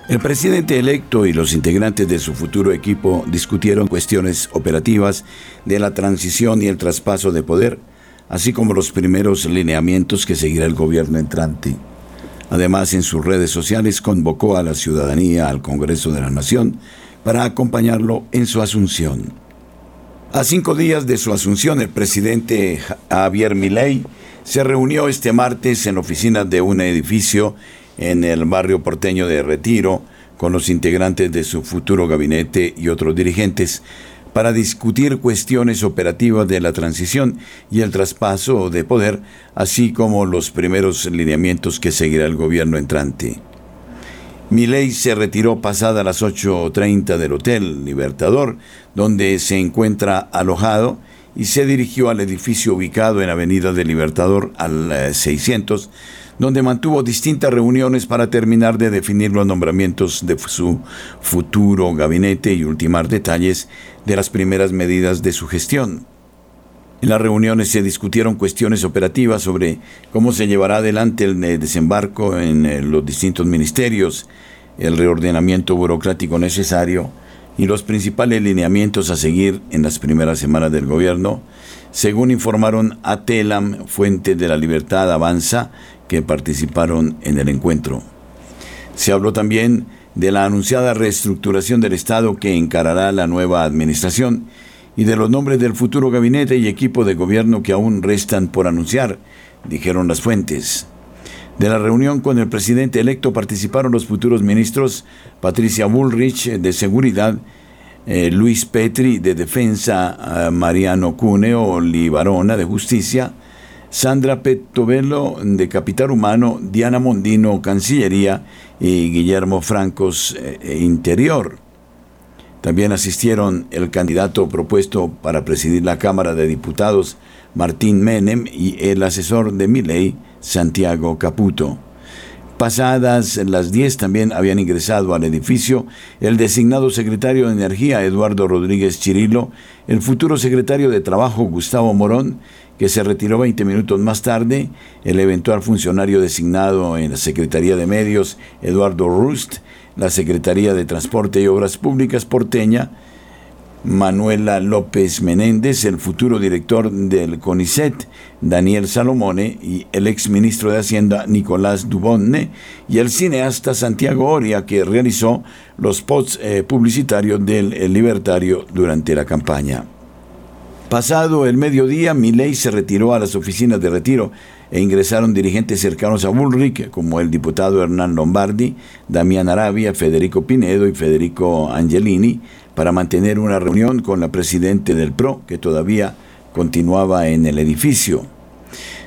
El presidente electo y los integrantes de su futuro equipo discutieron cuestiones operativas de la transición y el traspaso de poder, así como los primeros lineamientos que seguirá el gobierno entrante. Además, en sus redes sociales convocó a la ciudadanía al Congreso de la Nación para acompañarlo en su asunción. A cinco días de su asunción, el presidente Javier Milei se reunió este martes en oficinas de un edificio en el barrio porteño de Retiro con los integrantes de su futuro gabinete y otros dirigentes para discutir cuestiones operativas de la transición y el traspaso de poder, así como los primeros lineamientos que seguirá el gobierno entrante. Milei se retiró pasada las 8.30 del Hotel Libertador, donde se encuentra alojado, y se dirigió al edificio ubicado en Avenida del Libertador al 600, eh, donde mantuvo distintas reuniones para terminar de definir los nombramientos de su futuro gabinete y ultimar detalles de las primeras medidas de su gestión. En las reuniones se discutieron cuestiones operativas sobre cómo se llevará adelante el desembarco en eh, los distintos ministerios, el reordenamiento burocrático necesario y los principales lineamientos a seguir en las primeras semanas del gobierno, según informaron a Telam, Fuente de la Libertad Avanza que participaron en el encuentro. Se habló también de la anunciada reestructuración del Estado que encarará la nueva administración y de los nombres del futuro gabinete y equipo de gobierno que aún restan por anunciar, dijeron las fuentes. De la reunión con el presidente electo participaron los futuros ministros Patricia Bullrich de Seguridad, eh, Luis Petri de Defensa, eh, Mariano Cuneo Libarona de Justicia, Sandra Petovelo de Capital Humano, Diana Mondino, Cancillería y Guillermo Francos, eh, Interior. También asistieron el candidato propuesto para presidir la Cámara de Diputados, Martín Menem, y el asesor de Miley, Santiago Caputo. Pasadas las 10 también habían ingresado al edificio el designado secretario de Energía Eduardo Rodríguez Chirilo, el futuro secretario de Trabajo Gustavo Morón, que se retiró 20 minutos más tarde, el eventual funcionario designado en la Secretaría de Medios Eduardo Rust, la Secretaría de Transporte y Obras Públicas porteña, Manuela López Menéndez, el futuro director del CONICET, Daniel Salomone, y el exministro de Hacienda, Nicolás Dubonne, y el cineasta Santiago Oria, que realizó los posts eh, publicitarios del Libertario durante la campaña. Pasado el mediodía, Milei se retiró a las oficinas de retiro e ingresaron dirigentes cercanos a Bullrich, como el diputado Hernán Lombardi, Damián Arabia, Federico Pinedo y Federico Angelini, para mantener una reunión con la presidente del PRO, que todavía continuaba en el edificio.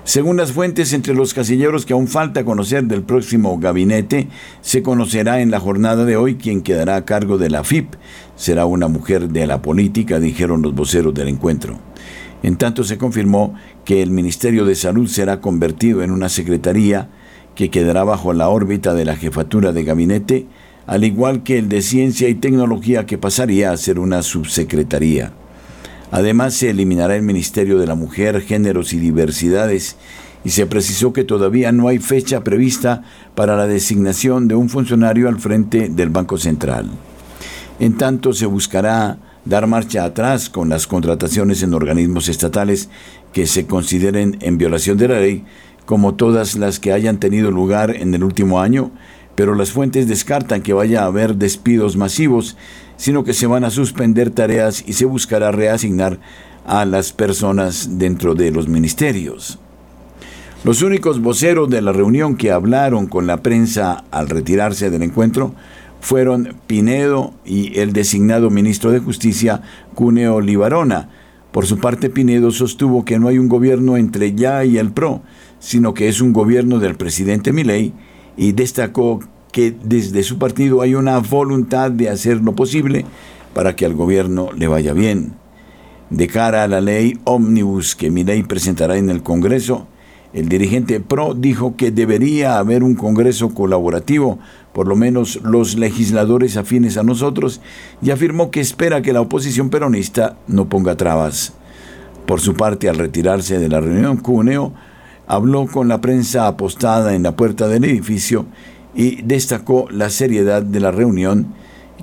Según las fuentes entre los casilleros que aún falta conocer del próximo gabinete, se conocerá en la jornada de hoy quien quedará a cargo de la FIP. Será una mujer de la política, dijeron los voceros del encuentro. En tanto se confirmó que el Ministerio de Salud será convertido en una secretaría que quedará bajo la órbita de la jefatura de gabinete, al igual que el de Ciencia y Tecnología que pasaría a ser una subsecretaría. Además se eliminará el Ministerio de la Mujer, Géneros y Diversidades y se precisó que todavía no hay fecha prevista para la designación de un funcionario al frente del Banco Central. En tanto se buscará dar marcha atrás con las contrataciones en organismos estatales que se consideren en violación de la ley, como todas las que hayan tenido lugar en el último año, pero las fuentes descartan que vaya a haber despidos masivos, sino que se van a suspender tareas y se buscará reasignar a las personas dentro de los ministerios. Los únicos voceros de la reunión que hablaron con la prensa al retirarse del encuentro fueron Pinedo y el designado ministro de Justicia, Cuneo Libarona. Por su parte, Pinedo sostuvo que no hay un gobierno entre ya y el PRO, sino que es un gobierno del presidente Milei y destacó que desde su partido hay una voluntad de hacer lo posible para que al gobierno le vaya bien. De cara a la ley Omnibus que Milei presentará en el Congreso, el dirigente PRO dijo que debería haber un Congreso colaborativo, por lo menos los legisladores afines a nosotros, y afirmó que espera que la oposición peronista no ponga trabas. Por su parte, al retirarse de la reunión, Cuneo habló con la prensa apostada en la puerta del edificio y destacó la seriedad de la reunión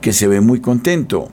que se ve muy contento.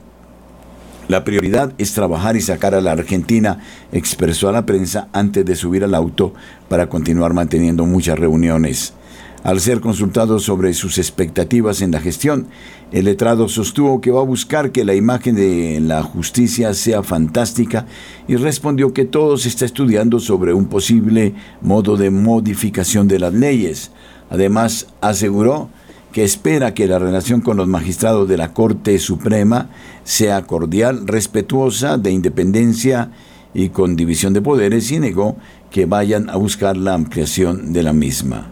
La prioridad es trabajar y sacar a la Argentina, expresó a la prensa antes de subir al auto para continuar manteniendo muchas reuniones. Al ser consultado sobre sus expectativas en la gestión, el letrado sostuvo que va a buscar que la imagen de la justicia sea fantástica y respondió que todo se está estudiando sobre un posible modo de modificación de las leyes. Además, aseguró que espera que la relación con los magistrados de la Corte Suprema sea cordial, respetuosa, de independencia y con división de poderes y negó que vayan a buscar la ampliación de la misma.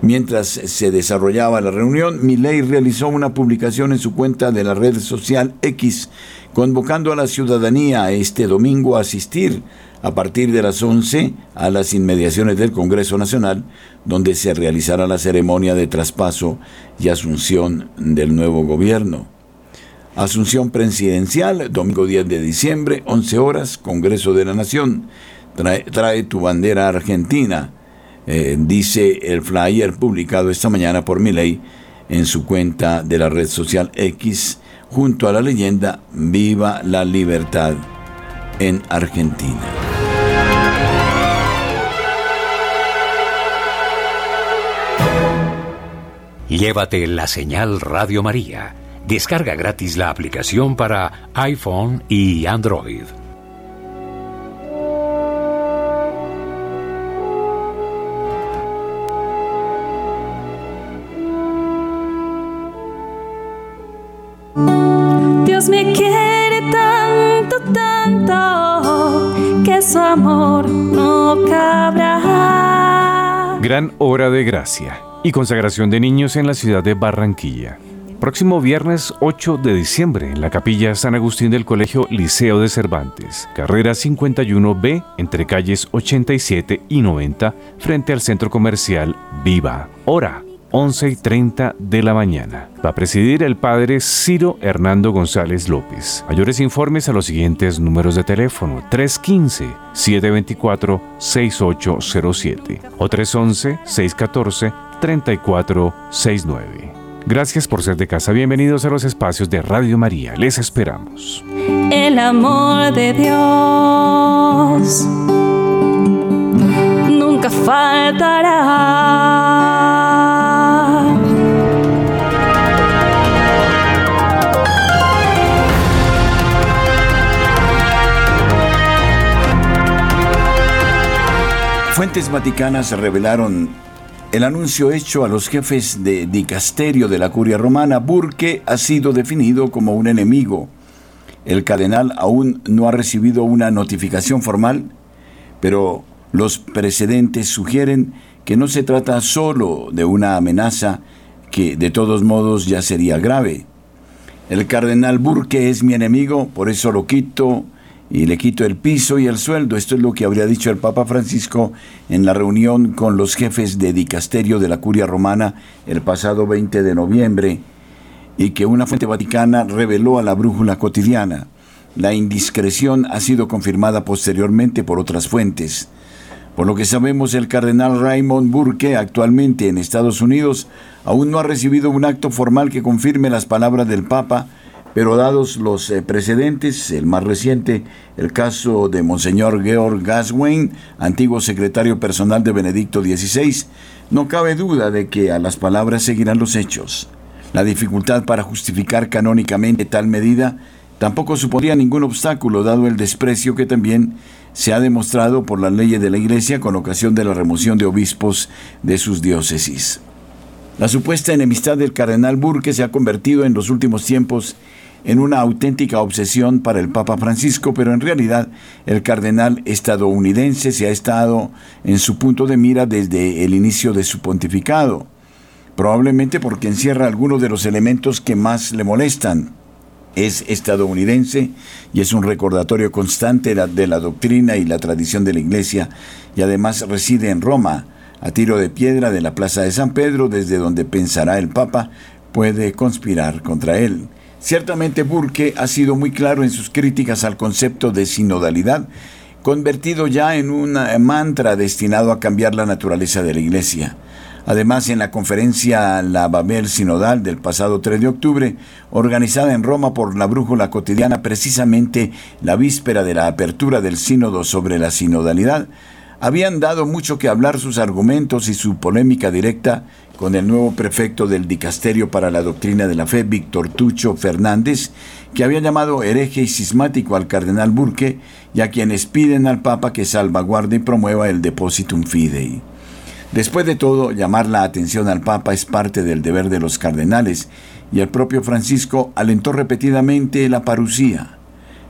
Mientras se desarrollaba la reunión, Milei realizó una publicación en su cuenta de la red social X, convocando a la ciudadanía este domingo a asistir a partir de las 11 a las inmediaciones del Congreso Nacional, donde se realizará la ceremonia de traspaso y asunción del nuevo gobierno. Asunción presidencial, domingo 10 de diciembre, 11 horas, Congreso de la Nación. Trae, tu bandera argentina, eh, dice el flyer publicado esta mañana por Milei en su cuenta de la red social X, junto a la leyenda Viva la Libertad en Argentina. Llévate la señal Radio María. Descarga gratis la aplicación para iPhone y Android. Dios me quiere tanto, tanto, que desamor no cabrá. Gran obra de gracia y consagración de niños en la ciudad de Barranquilla. Próximo viernes 8 de diciembre en la capilla San Agustín del Colegio Liceo de Cervantes, carrera 51B entre calles 87 y 90 frente al centro comercial Viva. Hora 11 y 30 de la mañana. Va a presidir el padre Ciro Hernando González López. Mayores informes a los siguientes números de teléfono 315-724-6807 o 311-614-3469. Gracias por ser de casa. Bienvenidos a los espacios de Radio María. Les esperamos. El amor de Dios nunca faltará. Fuentes vaticanas revelaron el anuncio hecho a los jefes de dicasterio de la curia romana, Burke ha sido definido como un enemigo. El cardenal aún no ha recibido una notificación formal, pero los precedentes sugieren que no se trata solo de una amenaza que de todos modos ya sería grave. El cardenal Burke es mi enemigo, por eso lo quito y le quito el piso y el sueldo. Esto es lo que habría dicho el Papa Francisco en la reunión con los jefes de dicasterio de la Curia Romana el pasado 20 de noviembre y que una fuente vaticana reveló a la brújula cotidiana. La indiscreción ha sido confirmada posteriormente por otras fuentes. Por lo que sabemos, el cardenal Raymond Burke, actualmente en Estados Unidos, aún no ha recibido un acto formal que confirme las palabras del Papa pero dados los eh, precedentes, el más reciente, el caso de Monseñor Georg Gaswain, antiguo secretario personal de Benedicto XVI, no cabe duda de que a las palabras seguirán los hechos. La dificultad para justificar canónicamente tal medida tampoco supondría ningún obstáculo dado el desprecio que también se ha demostrado por las leyes de la Iglesia con ocasión de la remoción de obispos de sus diócesis. La supuesta enemistad del cardenal Burke se ha convertido en los últimos tiempos en una auténtica obsesión para el Papa Francisco, pero en realidad el cardenal estadounidense se ha estado en su punto de mira desde el inicio de su pontificado, probablemente porque encierra algunos de los elementos que más le molestan. Es estadounidense y es un recordatorio constante de la doctrina y la tradición de la Iglesia y además reside en Roma, a tiro de piedra de la Plaza de San Pedro, desde donde pensará el Papa puede conspirar contra él. Ciertamente Burke ha sido muy claro en sus críticas al concepto de sinodalidad, convertido ya en un mantra destinado a cambiar la naturaleza de la Iglesia. Además, en la conferencia La Babel Sinodal del pasado 3 de octubre, organizada en Roma por la Brújula Cotidiana, precisamente la víspera de la apertura del sínodo sobre la sinodalidad, habían dado mucho que hablar sus argumentos y su polémica directa con el nuevo prefecto del Dicasterio para la Doctrina de la Fe, Víctor Tucho Fernández, que había llamado hereje y cismático al cardenal Burke y a quienes piden al Papa que salvaguarde y promueva el Depositum Fidei. Después de todo, llamar la atención al Papa es parte del deber de los cardenales, y el propio Francisco alentó repetidamente la parucía.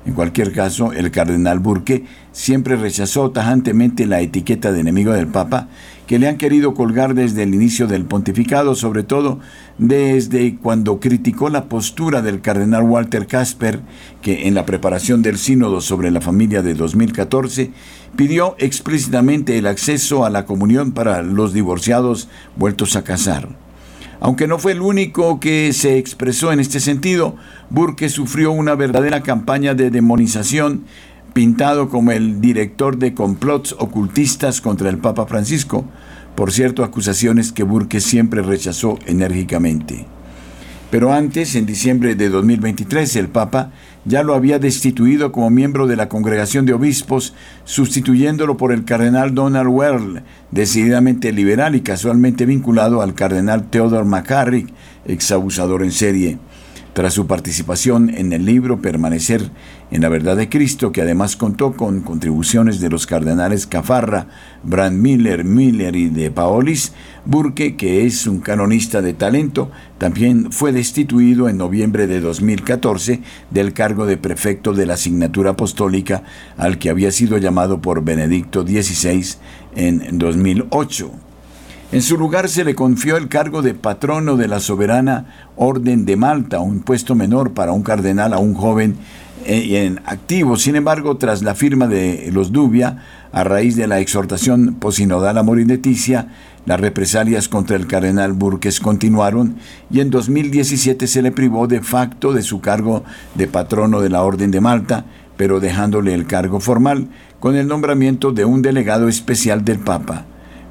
En cualquier caso, el cardenal Burke siempre rechazó tajantemente la etiqueta de enemigo del Papa que le han querido colgar desde el inicio del pontificado, sobre todo desde cuando criticó la postura del cardenal Walter Casper, que en la preparación del sínodo sobre la familia de 2014 pidió explícitamente el acceso a la comunión para los divorciados vueltos a casar. Aunque no fue el único que se expresó en este sentido, Burke sufrió una verdadera campaña de demonización, pintado como el director de complots ocultistas contra el Papa Francisco, por cierto, acusaciones que Burke siempre rechazó enérgicamente. Pero antes, en diciembre de 2023, el Papa ya lo había destituido como miembro de la Congregación de Obispos, sustituyéndolo por el cardenal Donald Well, decididamente liberal y casualmente vinculado al cardenal Theodore McCarrick, exabusador en serie. tras su participación en el libro Permanecer en la verdad de Cristo, que además contó con contribuciones de los cardenales Cafarra, Brand Miller, Miller y de Paolis, Burke, que es un canonista de talento, también fue destituido en noviembre de 2014 del cargo de prefecto de la asignatura apostólica al que había sido llamado por Benedicto XVI en 2008. En su lugar se le confió el cargo de patrono de la soberana Orden de Malta, un puesto menor para un cardenal a un joven eh, en activo. Sin embargo, tras la firma de los Dubia, a raíz de la exhortación posinodal a morir Leticia, las represalias contra el cardenal Burques continuaron y en 2017 se le privó de facto de su cargo de patrono de la Orden de Malta, pero dejándole el cargo formal con el nombramiento de un delegado especial del Papa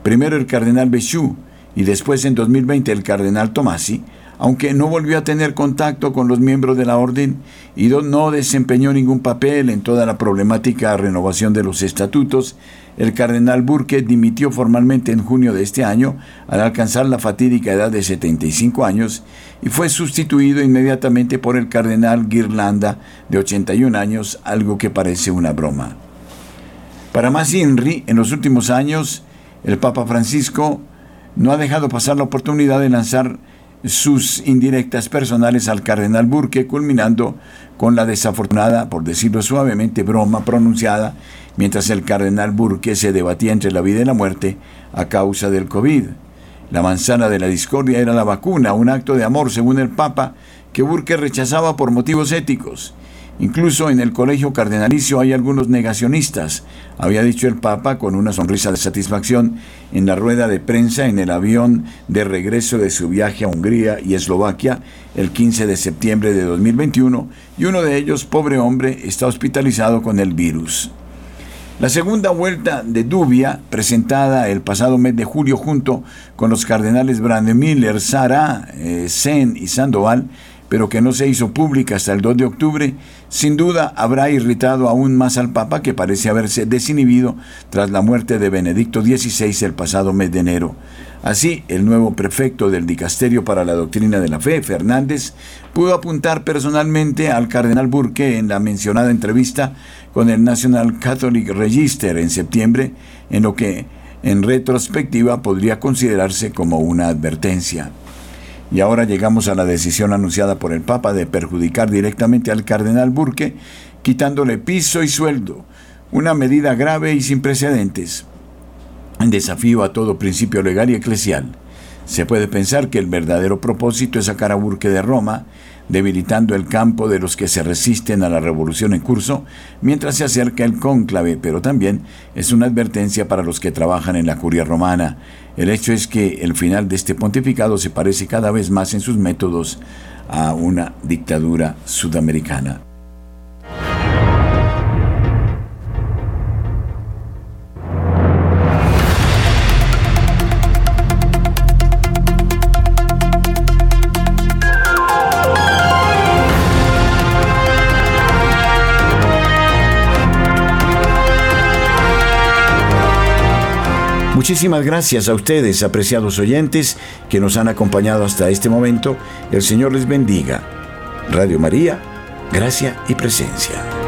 primero el cardenal Béchou y después en 2020 el cardenal Tomasi, aunque no volvió a tener contacto con los miembros de la orden y no desempeñó ningún papel en toda la problemática renovación de los estatutos, el cardenal Burke dimitió formalmente en junio de este año al alcanzar la fatídica edad de 75 años y fue sustituido inmediatamente por el cardenal Guirlanda de 81 años, algo que parece una broma. Para más INRI, en los últimos años, el Papa Francisco no ha dejado pasar la oportunidad de lanzar sus indirectas personales al cardenal Burke, culminando con la desafortunada, por decirlo suavemente, broma pronunciada mientras el cardenal Burke se debatía entre la vida y la muerte a causa del COVID. La manzana de la discordia era la vacuna, un acto de amor, según el Papa, que Burke rechazaba por motivos éticos. Incluso en el colegio cardenalicio hay algunos negacionistas, había dicho el Papa con una sonrisa de satisfacción en la rueda de prensa en el avión de regreso de su viaje a Hungría y Eslovaquia el 15 de septiembre de 2021, y uno de ellos, pobre hombre, está hospitalizado con el virus. La segunda vuelta de Dubia, presentada el pasado mes de julio junto con los cardenales Brandemiller, Sara, eh, Sen y Sandoval, pero que no se hizo pública hasta el 2 de octubre, sin duda habrá irritado aún más al Papa que parece haberse desinhibido tras la muerte de Benedicto XVI el pasado mes de enero. Así, el nuevo prefecto del Dicasterio para la Doctrina de la Fe, Fernández, pudo apuntar personalmente al cardenal Burke en la mencionada entrevista con el National Catholic Register en septiembre, en lo que en retrospectiva podría considerarse como una advertencia. Y ahora llegamos a la decisión anunciada por el Papa de perjudicar directamente al cardenal Burke, quitándole piso y sueldo, una medida grave y sin precedentes, en desafío a todo principio legal y eclesial. Se puede pensar que el verdadero propósito es sacar a Burke de Roma, debilitando el campo de los que se resisten a la revolución en curso mientras se acerca el cónclave, pero también es una advertencia para los que trabajan en la curia romana. El hecho es que el final de este pontificado se parece cada vez más en sus métodos a una dictadura sudamericana. Muchísimas gracias a ustedes, apreciados oyentes, que nos han acompañado hasta este momento. El Señor les bendiga. Radio María, gracia y presencia.